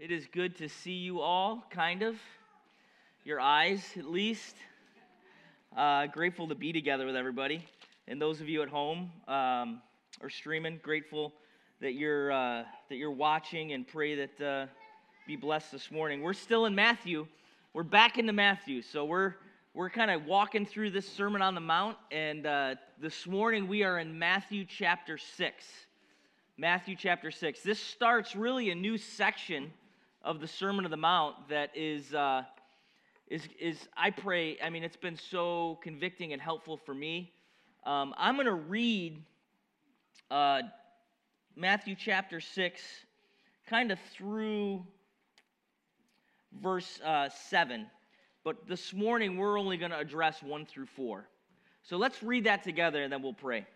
It is good to see you all, kind of. Your eyes, at least. Uh, grateful to be together with everybody. And those of you at home um, or streaming, grateful that you're, uh, that you're watching and pray that uh, be blessed this morning. We're still in Matthew. We're back into Matthew. So we're, we're kind of walking through this Sermon on the Mount. And uh, this morning we are in Matthew chapter 6. Matthew chapter 6. This starts really a new section of the Sermon of the Mount that is, uh, is, is, I pray, I mean, it's been so convicting and helpful for me. Um, I'm going to read uh, Matthew chapter 6, kind of through verse uh, 7. But this morning, we're only going to address 1 through 4. So let's read that together and then we'll pray.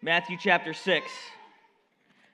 Matthew chapter 6.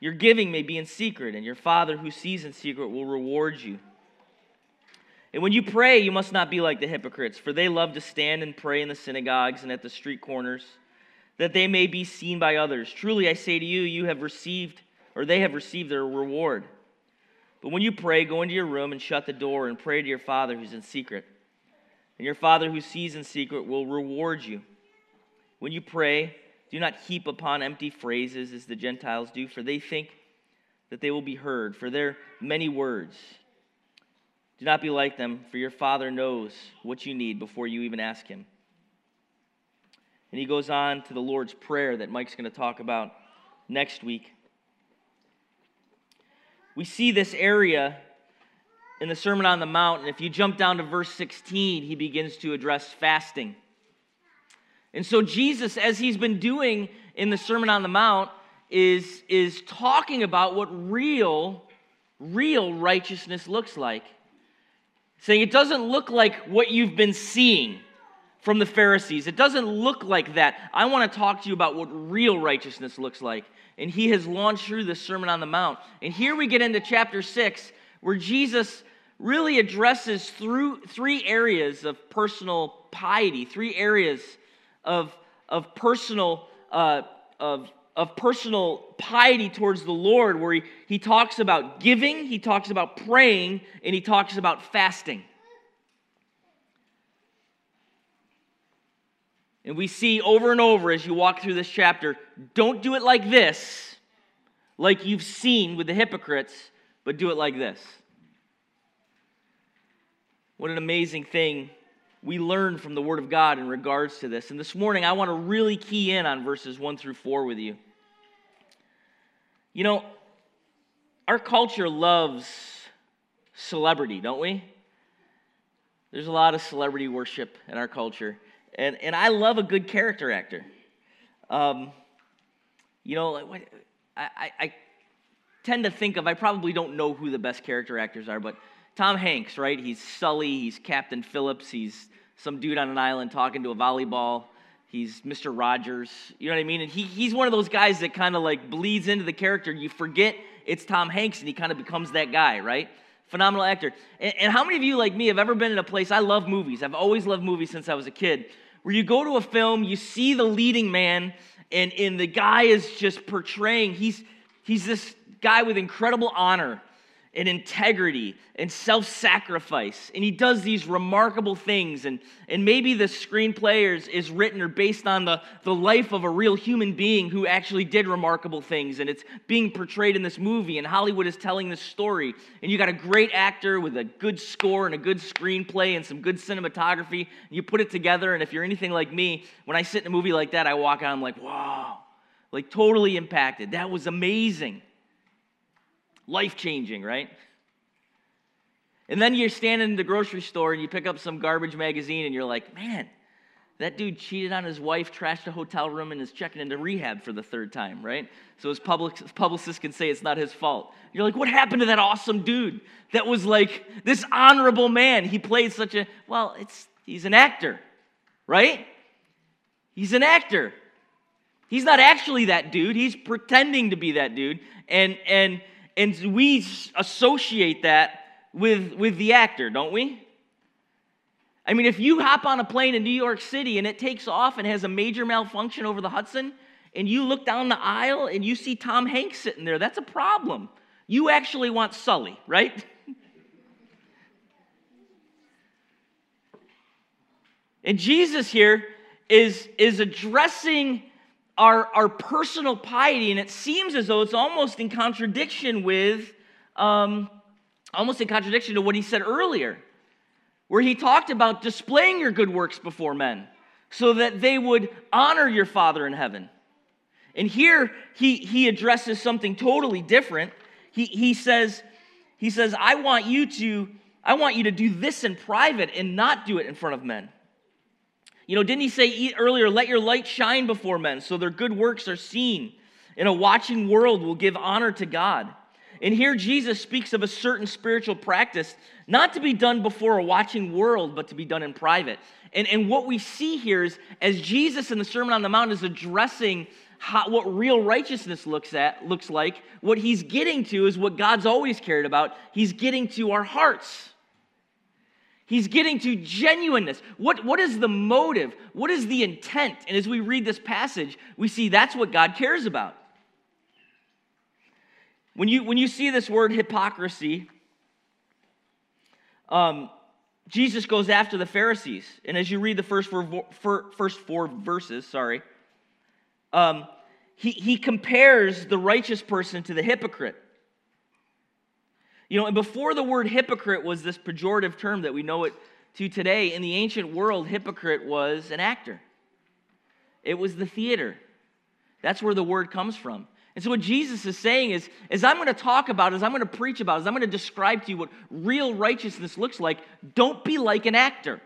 your giving may be in secret, and your Father who sees in secret will reward you. And when you pray, you must not be like the hypocrites, for they love to stand and pray in the synagogues and at the street corners, that they may be seen by others. Truly, I say to you, you have received, or they have received their reward. But when you pray, go into your room and shut the door and pray to your Father who's in secret and your Father who sees in secret will reward you. When you pray, do not heap upon empty phrases as the Gentiles do, for they think that they will be heard for their many words. Do not be like them, for your Father knows what you need before you even ask Him. And he goes on to the Lord's Prayer that Mike's going to talk about next week. We see this area in the Sermon on the Mount, and if you jump down to verse 16, he begins to address fasting. And so, Jesus, as he's been doing in the Sermon on the Mount, is, is talking about what real, real righteousness looks like. Saying it doesn't look like what you've been seeing from the Pharisees. It doesn't look like that. I want to talk to you about what real righteousness looks like. And he has launched through the Sermon on the Mount. And here we get into chapter 6, where Jesus really addresses through three areas of personal piety, three areas of, of personal uh, of, of personal piety towards the Lord, where he, he talks about giving, he talks about praying, and he talks about fasting. And we see over and over as you walk through this chapter don't do it like this, like you've seen with the hypocrites, but do it like this. What an amazing thing we learn from the Word of God in regards to this. And this morning, I want to really key in on verses 1 through 4 with you. You know, our culture loves celebrity, don't we? There's a lot of celebrity worship in our culture. And, and I love a good character actor. Um, you know, I, I, I tend to think of, I probably don't know who the best character actors are, but Tom Hanks, right? He's Sully, he's Captain Phillips, he's some dude on an island talking to a volleyball. He's Mr. Rogers. You know what I mean? And he, he's one of those guys that kind of like bleeds into the character. You forget it's Tom Hanks and he kind of becomes that guy, right? Phenomenal actor. And, and how many of you, like me, have ever been in a place? I love movies. I've always loved movies since I was a kid. Where you go to a film, you see the leading man, and, and the guy is just portraying, he's, he's this guy with incredible honor and integrity and self sacrifice. And he does these remarkable things. And, and maybe the screenplay is, is written or based on the, the life of a real human being who actually did remarkable things. And it's being portrayed in this movie. And Hollywood is telling this story. And you got a great actor with a good score and a good screenplay and some good cinematography. And you put it together. And if you're anything like me, when I sit in a movie like that, I walk out, I'm like, wow, like totally impacted. That was amazing life changing, right? And then you're standing in the grocery store and you pick up some garbage magazine and you're like, man, that dude cheated on his wife, trashed a hotel room, and is checking into rehab for the third time, right? So his public, publicist can say it's not his fault. You're like, what happened to that awesome dude that was like this honorable man? He played such a, well, it's, he's an actor, right? He's an actor. He's not actually that dude. He's pretending to be that dude. And, and, and we associate that with, with the actor, don't we? I mean, if you hop on a plane in New York City and it takes off and has a major malfunction over the Hudson, and you look down the aisle and you see Tom Hanks sitting there, that's a problem. You actually want Sully, right? and Jesus here is, is addressing our, our personal piety, and it seems as though it's almost in contradiction with, um, almost in contradiction to what he said earlier where he talked about displaying your good works before men so that they would honor your Father in heaven. And here he, he addresses something totally different. He, he says, he says, I want you to, I want you to do this in private and not do it in front of men. You know, didn't he say earlier, let your light shine before men so their good works are seen? In a watching world will give honor to God. And here Jesus speaks of a certain spiritual practice, not to be done before a watching world, but to be done in private. And, and what we see here is as Jesus in the Sermon on the Mount is addressing how, what real righteousness looks at looks like, what he's getting to is what God's always cared about. He's getting to our hearts. He's getting to genuineness. What, what is the motive? What is the intent? And as we read this passage, we see that's what God cares about. When you, when you see this word hypocrisy, um, Jesus goes after the Pharisees. And as you read the first four, first four verses, sorry, um, he, he compares the righteous person to the hypocrite. You know, and before the word hypocrite was this pejorative term that we know it to today, in the ancient world, hypocrite was an actor. It was the theater. That's where the word comes from. And so, what Jesus is saying is, as I'm going to talk about, as I'm going to preach about, as I'm going to describe to you what real righteousness looks like, don't be like an actor.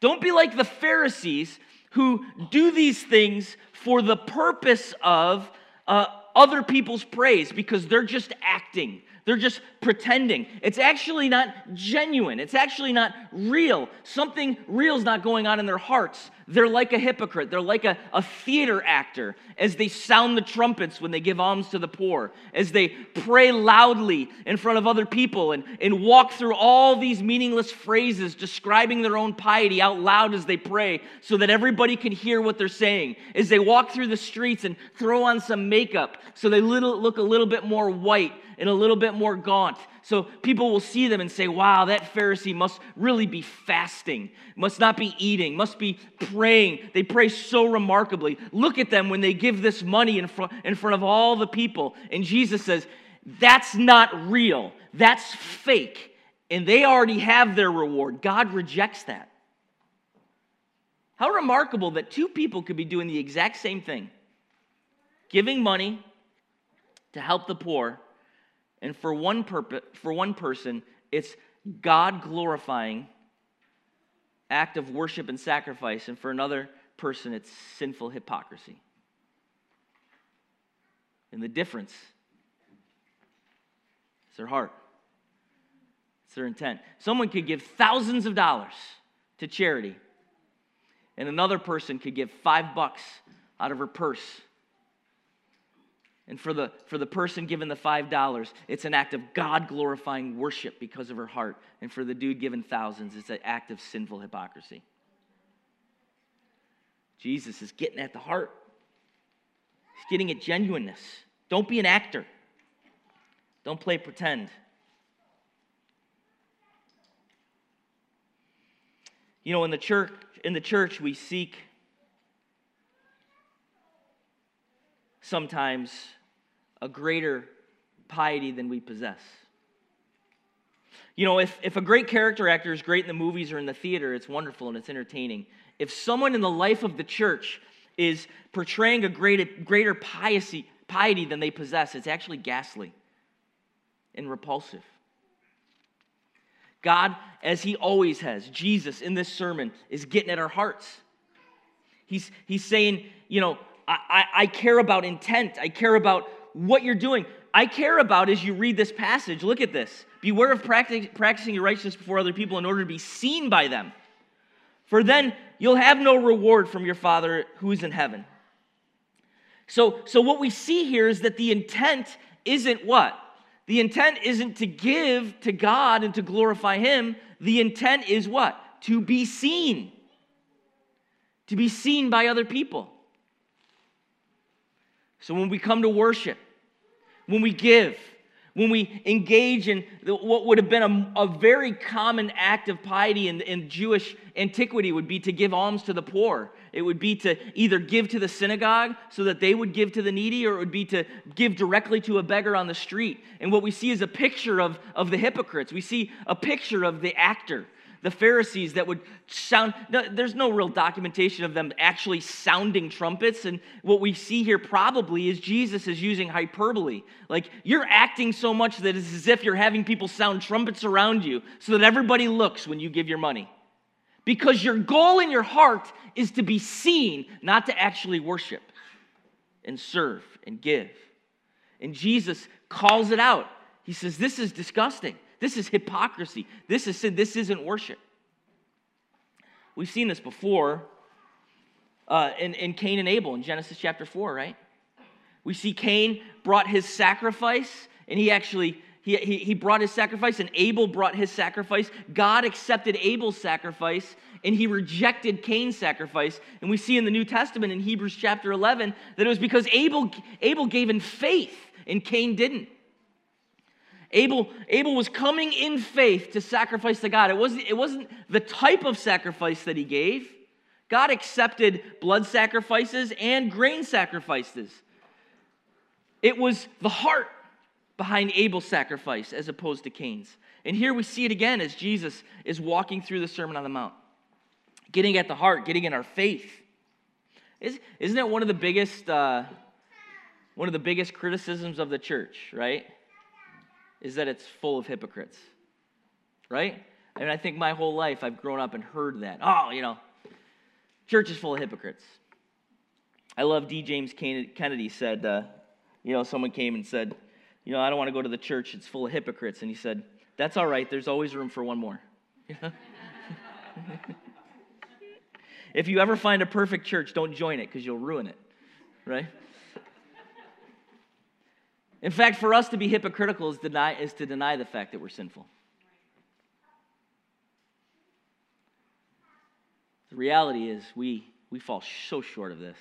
Don't be like the Pharisees who do these things for the purpose of uh, other people's praise because they're just acting. They're just pretending. It's actually not genuine. It's actually not real. Something real is not going on in their hearts. They're like a hypocrite. They're like a, a theater actor as they sound the trumpets when they give alms to the poor, as they pray loudly in front of other people and, and walk through all these meaningless phrases describing their own piety out loud as they pray so that everybody can hear what they're saying. As they walk through the streets and throw on some makeup so they little, look a little bit more white and a little bit more gaunt. So people will see them and say, wow, that Pharisee must really be fasting, must not be eating, must be praying. They pray so remarkably. Look at them when they give this money in front, in front of all the people. And Jesus says, that's not real, that's fake. And they already have their reward. God rejects that. How remarkable that two people could be doing the exact same thing giving money to help the poor and for one purpose, for one person, it's God glorifying act of worship and sacrifice, and for another person, it's sinful hypocrisy. And the difference is their heart. It's their intent. Someone could give thousands of dollars to charity, and another person could give five bucks out of her purse and for the, for the person given the $5, it's an act of God glorifying worship because of her heart. And for the dude given thousands, it's an act of sinful hypocrisy. Jesus is getting at the heart, he's getting at genuineness. Don't be an actor, don't play pretend. You know, in the church, in the church, we seek sometimes a greater piety than we possess. You know, if, if a great character actor is great in the movies or in the theater, it's wonderful and it's entertaining. If someone in the life of the church is portraying a greater, greater piety, piety than they possess, it's actually ghastly and repulsive. God, as He always has, Jesus in this sermon is getting at our hearts. He's, he's saying, you know, I, I, I care about intent. I care about what you're doing. I care about as you read this passage. Look at this. Beware of practicing your righteousness before other people in order to be seen by them. For then you'll have no reward from your Father who is in heaven. So, so what we see here is that the intent isn't what? The intent isn't to give to God and to glorify Him. The intent is what? To be seen. To be seen by other people. So when we come to worship, when we give, when we engage in what would have been a, a very common act of piety in, in, Jewish antiquity would be to give alms to the poor. It would be to either give to the synagogue so that they would give to the needy, or it would be to give directly to a beggar on the street. And what we see is a picture of, of the hypocrites. We see a picture of the actor the Pharisees that would sound, there's no real documentation of them actually sounding trumpets. And what we see here probably is Jesus is using hyperbole. Like you're acting so much that it's as if you're having people sound trumpets around you so that everybody looks when you give your money. Because your goal in your heart is to be seen, not to actually worship and serve and give. And Jesus calls it out. He says, This is disgusting. This is hypocrisy. This is sin. This isn't worship. We've seen this before uh, in, in Cain and Abel in Genesis chapter 4, right? We see Cain brought his sacrifice, and he actually he, he, he brought his sacrifice, and Abel brought his sacrifice. God accepted Abel's sacrifice, and he rejected Cain's sacrifice. And we see in the New Testament in Hebrews chapter 11 that it was because Abel, Abel gave in faith, and Cain didn't. Abel, Abel was coming in faith to sacrifice to God. It wasn't, it wasn't the type of sacrifice that he gave. God accepted blood sacrifices and grain sacrifices. It was the heart behind Abel's sacrifice as opposed to Cain's. And here we see it again as Jesus is walking through the Sermon on the Mount, getting at the heart, getting in our faith. Isn't it one of the biggest, uh, one of the biggest criticisms of the church, right? Is that it's full of hypocrites, right? I mean, I think my whole life I've grown up and heard that. Oh, you know, church is full of hypocrites. I love D. James Kennedy said, uh, you know, someone came and said, you know, I don't want to go to the church, it's full of hypocrites. And he said, that's all right, there's always room for one more. if you ever find a perfect church, don't join it because you'll ruin it, right? In fact, for us to be hypocritical is, deny, is to deny the fact that we're sinful. The reality is, we, we fall so short of this.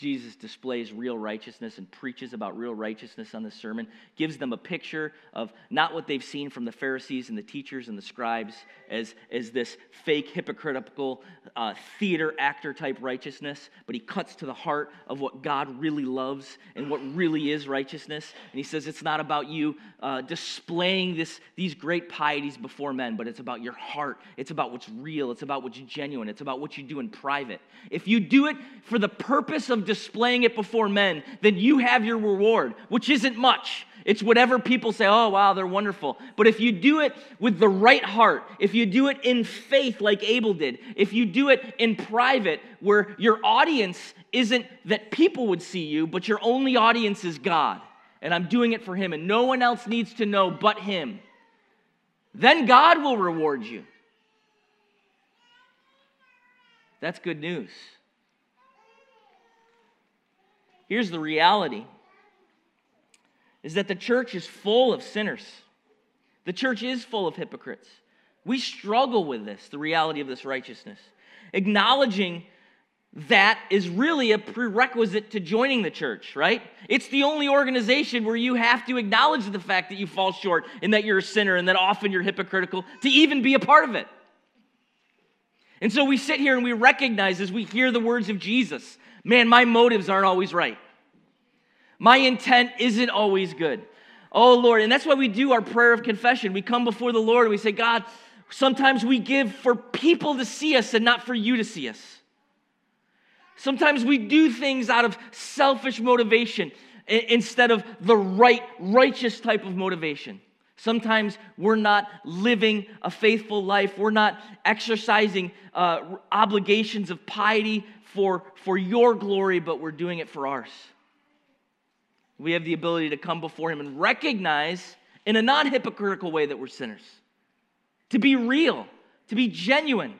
Jesus displays real righteousness and preaches about real righteousness on this sermon, gives them a picture of not what they've seen from the Pharisees and the teachers and the scribes as, as this fake, hypocritical, uh, theater actor type righteousness, but he cuts to the heart of what God really loves and what really is righteousness. And he says it's not about you uh, displaying this, these great pieties before men, but it's about your heart. It's about what's real. It's about what's genuine. It's about what you do in private. If you do it for the purpose displaying it before men, then you have your reward, which isn't much. It's whatever people say, oh, wow, they're wonderful. But if you do it with the right heart, if you do it in faith like Abel did, if you do it in private where your audience isn't that people would see you, but your only audience is God, and I'm doing it for Him, and no one else needs to know but Him, then God will reward you. That's good news. Here's the reality is that the church is full of sinners. The church is full of hypocrites. We struggle with this, the reality of this righteousness. Acknowledging that is really a prerequisite to joining the church, right? It's the only organization where you have to acknowledge the fact that you fall short and that you're a sinner and that often you're hypocritical to even be a part of it. And so we sit here and we recognize as we hear the words of Jesus man, my motives aren't always right. My intent isn't always good. Oh, Lord. And that's why we do our prayer of confession. We come before the Lord and we say, God, sometimes we give for people to see us and not for you to see us. Sometimes we do things out of selfish motivation instead of the right, righteous type of motivation. Sometimes we're not living a faithful life. We're not exercising uh, obligations of piety for, for your glory, but we're doing it for ours. We have the ability to come before Him and recognize in a non hypocritical way that we're sinners, to be real, to be genuine.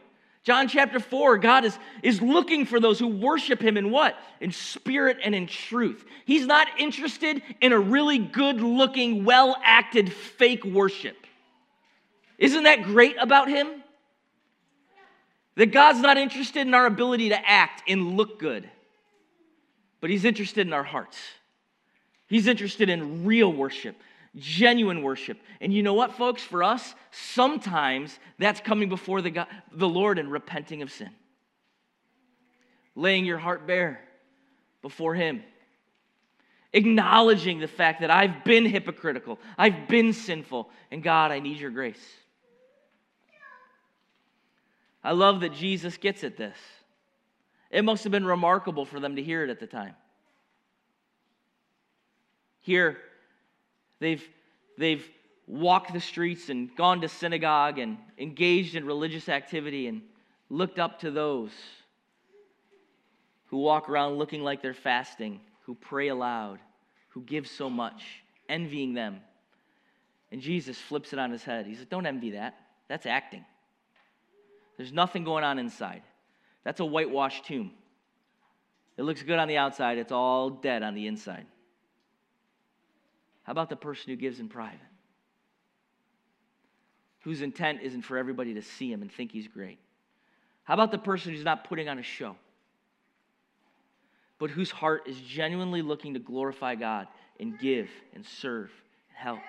John chapter 4, God is, is looking for those who worship Him in what? In spirit and in truth. He's not interested in a really good looking, well acted fake worship. Isn't that great about Him? That God's not interested in our ability to act and look good, but He's interested in our hearts. He's interested in real worship, genuine worship. And you know what, folks? For us, sometimes that's coming before the, God, the Lord and repenting of sin, laying your heart bare before Him, acknowledging the fact that I've been hypocritical, I've been sinful, and God, I need your grace. I love that Jesus gets at this. It must have been remarkable for them to hear it at the time. Here, they've, they've walked the streets and gone to synagogue and engaged in religious activity and looked up to those who walk around looking like they're fasting, who pray aloud, who give so much, envying them. And Jesus flips it on his head. He says, Don't envy that. That's acting. There's nothing going on inside. That's a whitewashed tomb. It looks good on the outside, it's all dead on the inside. How about the person who gives in private? Whose intent isn't for everybody to see him and think he's great? How about the person who's not putting on a show, but whose heart is genuinely looking to glorify God and give and serve and help?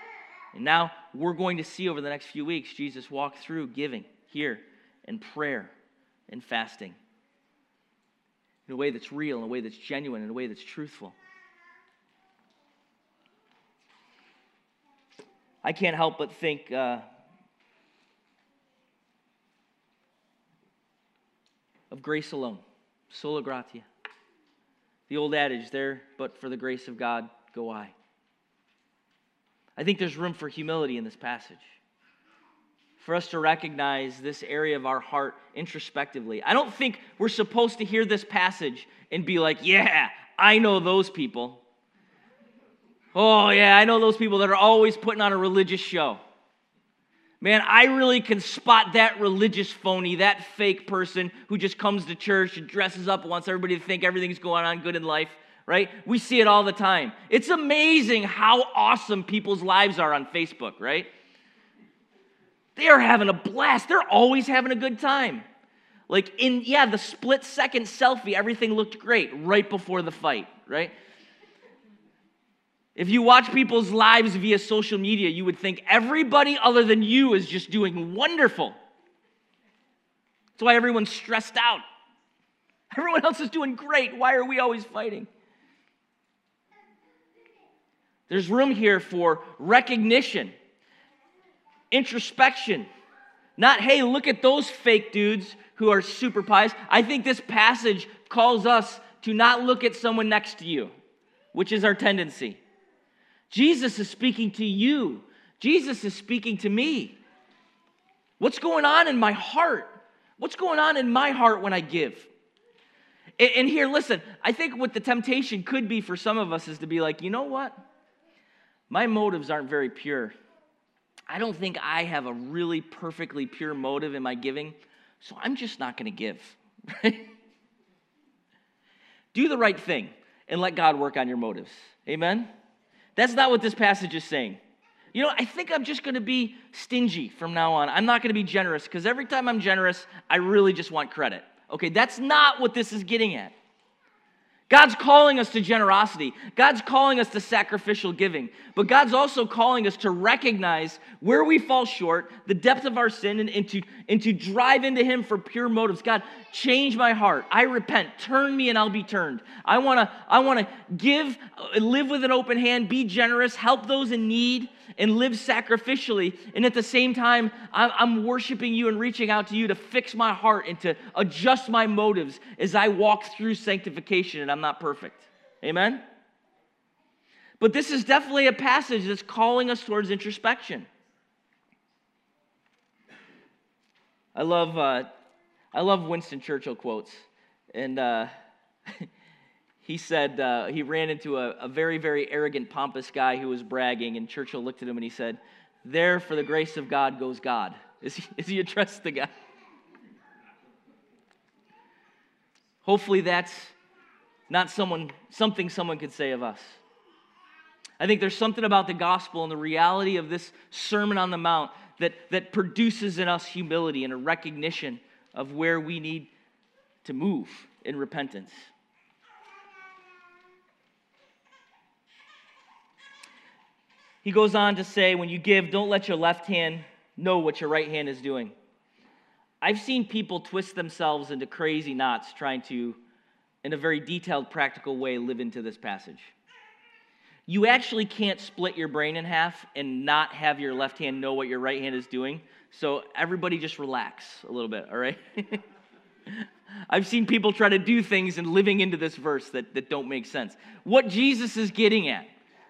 And now we're going to see over the next few weeks Jesus walk through giving here and prayer and fasting in a way that's real, in a way that's genuine, in a way that's truthful. I can't help but think uh, of grace alone, sola gratia. The old adage there, but for the grace of God go I. I think there's room for humility in this passage. For us to recognize this area of our heart introspectively. I don't think we're supposed to hear this passage and be like, yeah, I know those people. Oh, yeah, I know those people that are always putting on a religious show. Man, I really can spot that religious phony, that fake person who just comes to church and dresses up and wants everybody to think everything's going on good in life, right? We see it all the time. It's amazing how awesome people's lives are on Facebook, right? They are having a blast. They're always having a good time. Like in, yeah, the split second selfie, everything looked great right before the fight, right? If you watch people's lives via social media, you would think everybody other than you is just doing wonderful. That's why everyone's stressed out. Everyone else is doing great. Why are we always fighting? There's room here for recognition, introspection. Not, hey, look at those fake dudes who are super pious. I think this passage calls us to not look at someone next to you, which is our tendency. Jesus is speaking to you. Jesus is speaking to me. What's going on in my heart? What's going on in my heart when I give? And here, listen, I think what the temptation could be for some of us is to be like, you know what? My motives aren't very pure. I don't think I have a really perfectly pure motive in my giving, so I'm just not going to give. Do the right thing and let God work on your motives. Amen? That's not what this passage is saying. You know, I think I'm just going to be stingy from now on. I'm not going to be generous because every time I'm generous, I really just want credit. Okay, that's not what this is getting at. God's calling us to generosity. God's calling us to sacrificial giving. But God's also calling us to recognize where we fall short, the depth of our sin, and, and, to, and to drive into Him for pure motives. God, change my heart. I repent. Turn me and I'll be turned. I want to I wanna give, live with an open hand, be generous, help those in need, and live sacrificially. And at the same time, I'm worshiping you and reaching out to you to fix my heart and to adjust my motives as I walk through sanctification and I'm not perfect. Amen? But this is definitely a passage that's calling us towards introspection. I love, uh, I love Winston Churchill quotes. And uh, he said uh, he ran into a, a very, very arrogant, pompous guy who was bragging. And Churchill looked at him and he said, There, for the grace of God, goes God. Is he, is he addressed the guy? Hopefully, that's not someone, something someone could say of us. I think there's something about the gospel and the reality of this Sermon on the Mount that, that produces in us humility and a recognition of where we need to move in repentance. He goes on to say, when you give, don't let your left hand know what your right hand is doing. I've seen people twist themselves into crazy knots trying to, in a very detailed, practical way, live into this passage. You actually can't split your brain in half and not have your left hand know what your right hand is doing. So everybody just relax a little bit, all right? I've seen people try to do things and living into this verse that, that don't make sense. What Jesus is getting at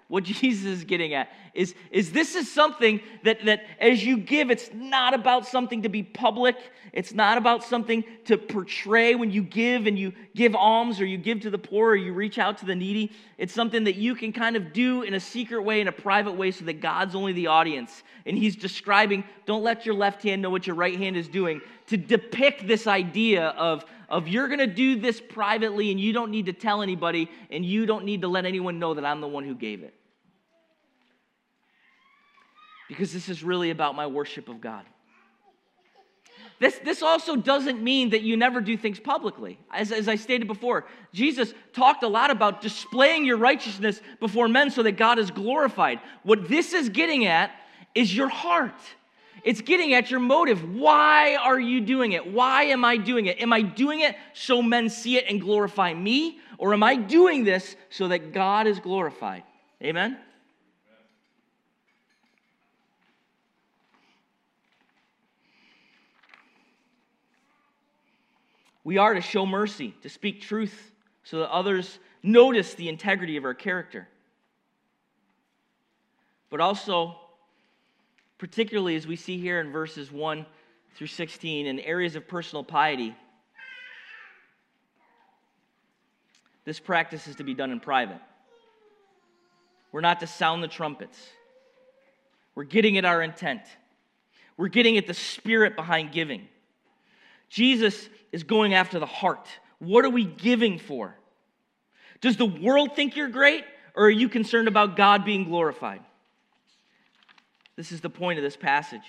what Jesus is getting at is, is this is something that, that as you give, it's not about something to be public. It's not about something to portray when you give and you give alms or you give to the poor or you reach out to the needy. It's something that you can kind of do in a secret way, in a private way, so that God's only the audience. And he's describing, don't let your left hand know what your right hand is doing, to depict this idea of, of you're going to do this privately and you don't need to tell anybody and you don't need to let anyone know that I'm the one who gave it. Because this is really about my worship of God. This, this also doesn't mean that you never do things publicly. As, as I stated before, Jesus talked a lot about displaying your righteousness before men so that God is glorified. What this is getting at is your heart. It's getting at your motive. Why are you doing it? Why am I doing it? Am I doing it so men see it and glorify me? Or am I doing this so that God is glorified? Amen? We are to show mercy, to speak truth, so that others notice the integrity of our character. But also, particularly as we see here in verses 1 through 16, in areas of personal piety, this practice is to be done in private. We're not to sound the trumpets. We're getting at our intent. We're getting at the spirit behind giving. Jesus is going after the heart. What are we giving for? Does the world think you're great, or are you concerned about God being glorified? This is the point of this passage.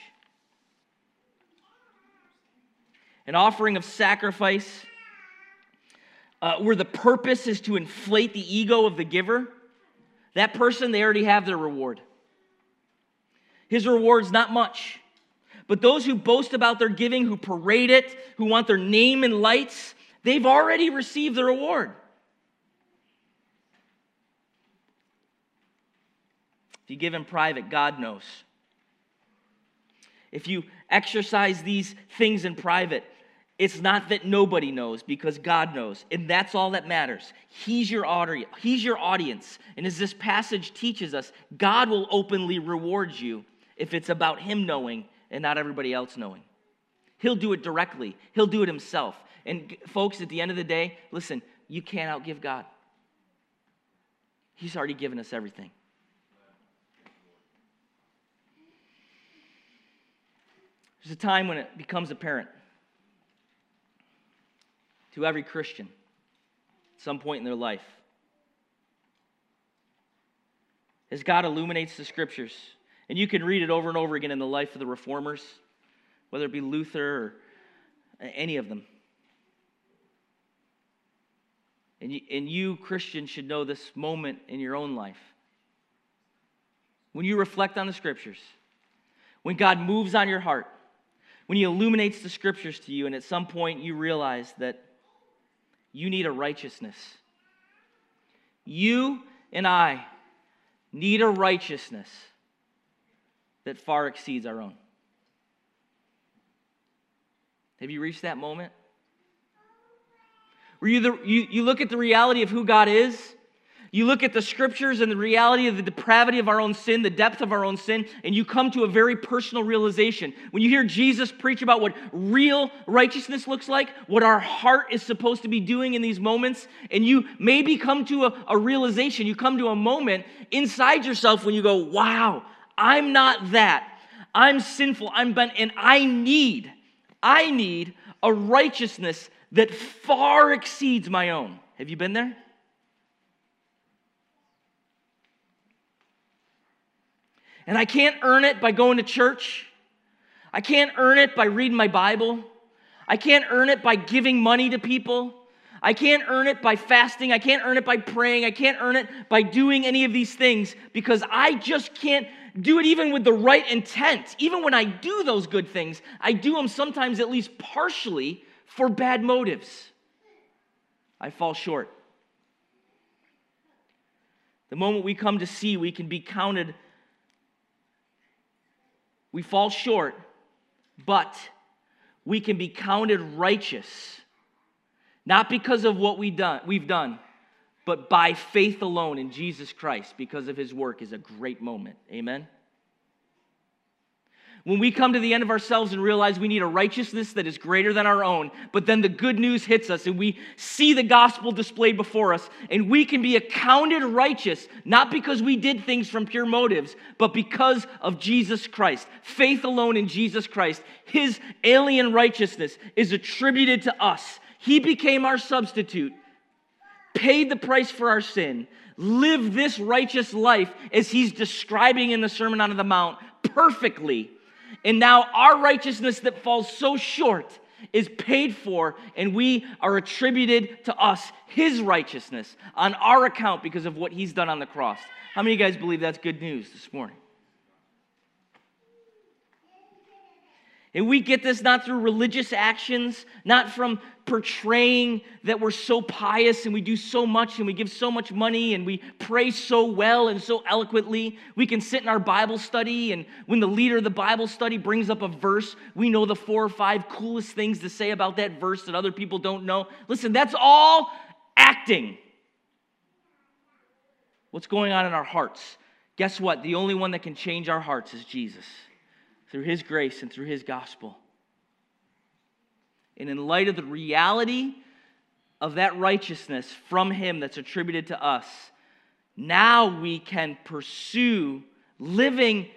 An offering of sacrifice uh, where the purpose is to inflate the ego of the giver, that person, they already have their reward. His reward's not much. But those who boast about their giving, who parade it, who want their name in lights, they've already received the reward. If you give in private, God knows. If you exercise these things in private, it's not that nobody knows because God knows, and that's all that matters. He's your audience. He's your audience. And as this passage teaches us, God will openly reward you if it's about him knowing and not everybody else knowing. He'll do it directly. He'll do it himself. And folks, at the end of the day, listen, you can't outgive God. He's already given us everything. There's a time when it becomes apparent to every Christian at some point in their life. As God illuminates the scriptures, and you can read it over and over again in the life of the reformers, whether it be Luther or any of them. And you, and you, Christian, should know this moment in your own life. When you reflect on the scriptures, when God moves on your heart, when He illuminates the scriptures to you, and at some point you realize that you need a righteousness. You and I need a righteousness that far exceeds our own. Have you reached that moment? Where you, the, you, you look at the reality of who God is, You look at the scriptures and the reality of the depravity of our own sin, the depth of our own sin, and you come to a very personal realization. When you hear Jesus preach about what real righteousness looks like, what our heart is supposed to be doing in these moments, and you maybe come to a, a realization, you come to a moment inside yourself when you go, wow, I'm not that. I'm sinful, I'm bent, and I need, I need a righteousness that far exceeds my own. Have you been there? And I can't earn it by going to church. I can't earn it by reading my Bible. I can't earn it by giving money to people. I can't earn it by fasting. I can't earn it by praying. I can't earn it by doing any of these things because I just can't do it even with the right intent. Even when I do those good things, I do them sometimes at least partially for bad motives. I fall short. The moment we come to see, we can be counted we fall short, but we can be counted righteous, not because of what we done, we've done, but by faith alone in Jesus Christ because of his work is a great moment. Amen. When we come to the end of ourselves and realize we need a righteousness that is greater than our own, but then the good news hits us and we see the gospel displayed before us, and we can be accounted righteous, not because we did things from pure motives, but because of Jesus Christ. Faith alone in Jesus Christ, his alien righteousness is attributed to us. He became our substitute, paid the price for our sin, lived this righteous life as he's describing in the Sermon on the Mount perfectly and now our righteousness that falls so short is paid for, and we are attributed to us his righteousness on our account because of what he's done on the cross. How many of you guys believe that's good news this morning? And we get this not through religious actions, not from portraying that we're so pious and we do so much and we give so much money and we pray so well and so eloquently. We can sit in our Bible study, and when the leader of the Bible study brings up a verse, we know the four or five coolest things to say about that verse that other people don't know. Listen, that's all acting. What's going on in our hearts? Guess what? The only one that can change our hearts is Jesus through His grace and through His gospel. And in light of the reality of that righteousness from Him that's attributed to us, now we can pursue living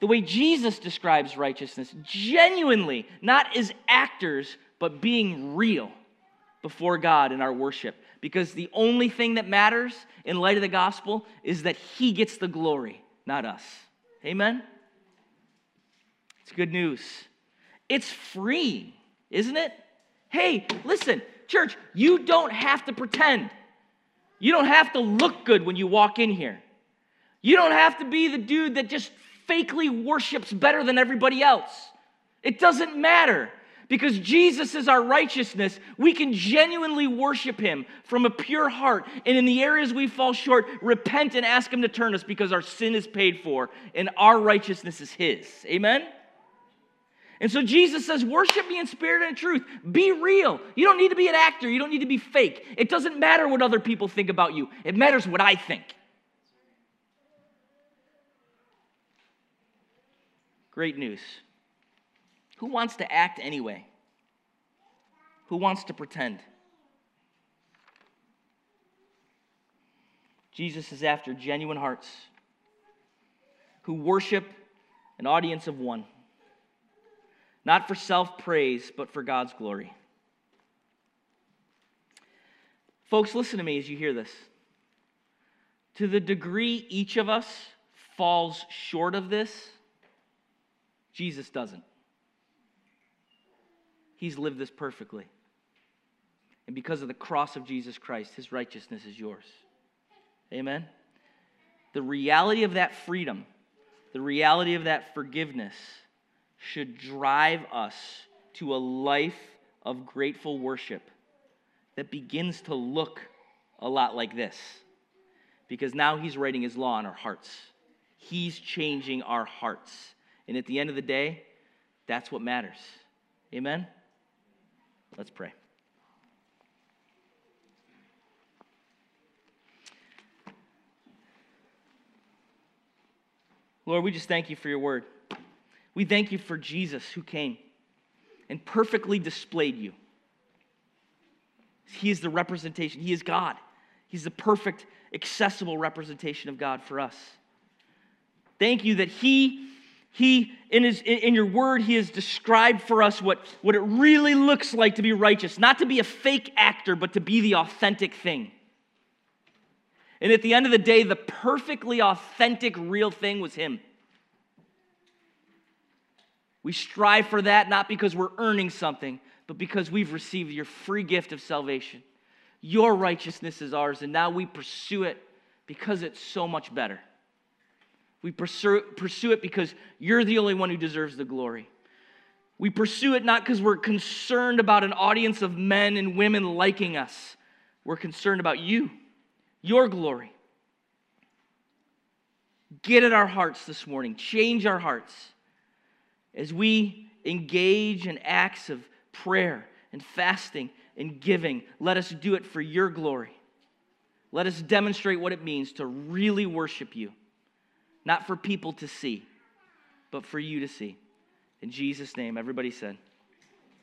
the way Jesus describes righteousness genuinely, not as actors, but being real before God in our worship. Because the only thing that matters in light of the gospel is that He gets the glory, not us. Amen? It's good news. It's free, isn't it? Hey, listen, church, you don't have to pretend. You don't have to look good when you walk in here. You don't have to be the dude that just fakely worships better than everybody else. It doesn't matter because Jesus is our righteousness. We can genuinely worship Him from a pure heart. And in the areas we fall short, repent and ask Him to turn us because our sin is paid for and our righteousness is His. Amen? And so Jesus says, worship me in spirit and truth. Be real. You don't need to be an actor. You don't need to be fake. It doesn't matter what other people think about you, it matters what I think. Great news. Who wants to act anyway? Who wants to pretend? Jesus is after genuine hearts who worship an audience of one not for self praise, but for God's glory. Folks, listen to me as you hear this. To the degree each of us falls short of this, Jesus doesn't. He's lived this perfectly. And because of the cross of Jesus Christ, his righteousness is yours. Amen? The reality of that freedom, the reality of that forgiveness, should drive us to a life of grateful worship that begins to look a lot like this. Because now he's writing his law on our hearts. He's changing our hearts. And at the end of the day, that's what matters. Amen? Let's pray. Lord, we just thank you for your word. We thank you for Jesus who came and perfectly displayed you. He is the representation, He is God. He's the perfect, accessible representation of God for us. Thank you that He he in his in your word he has described for us what, what it really looks like to be righteous not to be a fake actor but to be the authentic thing and at the end of the day the perfectly authentic real thing was him we strive for that not because we're earning something but because we've received your free gift of salvation your righteousness is ours and now we pursue it because it's so much better we pursue, pursue it because you're the only one who deserves the glory. We pursue it not because we're concerned about an audience of men and women liking us. We're concerned about you, your glory. Get at our hearts this morning, change our hearts as we engage in acts of prayer and fasting and giving. Let us do it for your glory. Let us demonstrate what it means to really worship you not for people to see, but for you to see. In Jesus' name, everybody said,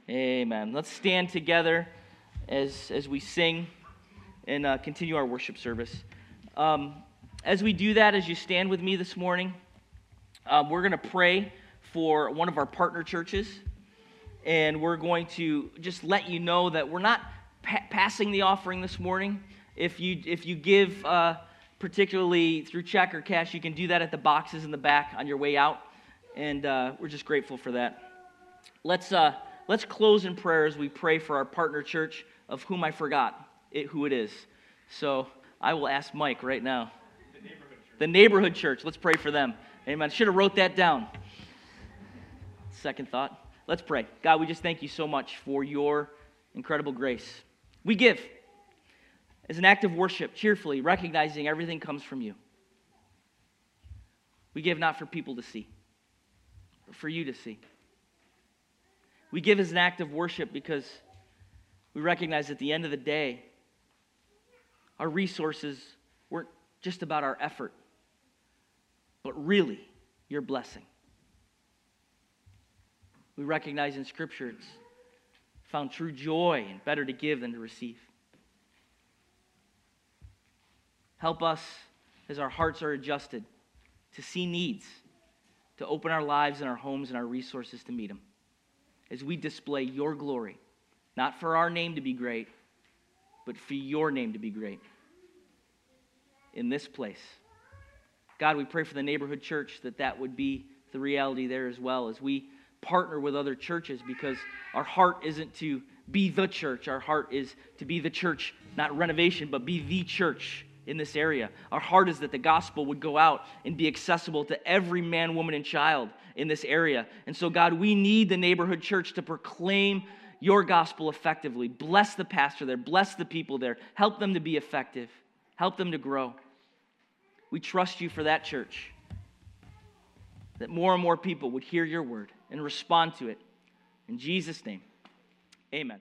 Amen. Let's stand together as, as we sing and uh, continue our worship service. Um, as we do that, as you stand with me this morning, um, we're going to pray for one of our partner churches. And we're going to just let you know that we're not pa- passing the offering this morning. If you, if you give, uh, particularly through check or cash, you can do that at the boxes in the back on your way out. And uh, we're just grateful for that. Let's, uh, let's close in prayer as we pray for our partner church, of whom I forgot it, who it is. So I will ask Mike right now. The neighborhood church. The neighborhood church. Let's pray for them. Amen. I should have wrote that down. Second thought. Let's pray. God, we just thank you so much for your incredible grace. We give as an act of worship, cheerfully, recognizing everything comes from you. We give not for people to see, but for you to see. We give as an act of worship because we recognize at the end of the day, our resources weren't just about our effort, but really your blessing. We recognize in Scripture it's found true joy and better to give than to receive. Help us as our hearts are adjusted to see needs, to open our lives and our homes and our resources to meet them. As we display your glory, not for our name to be great, but for your name to be great in this place. God, we pray for the neighborhood church that that would be the reality there as well as we partner with other churches because our heart isn't to be the church. Our heart is to be the church, not renovation, but be the church in this area. Our heart is that the gospel would go out and be accessible to every man, woman, and child in this area. And so, God, we need the neighborhood church to proclaim your gospel effectively. Bless the pastor there, bless the people there, help them to be effective, help them to grow. We trust you for that church, that more and more people would hear your word and respond to it. In Jesus' name, amen.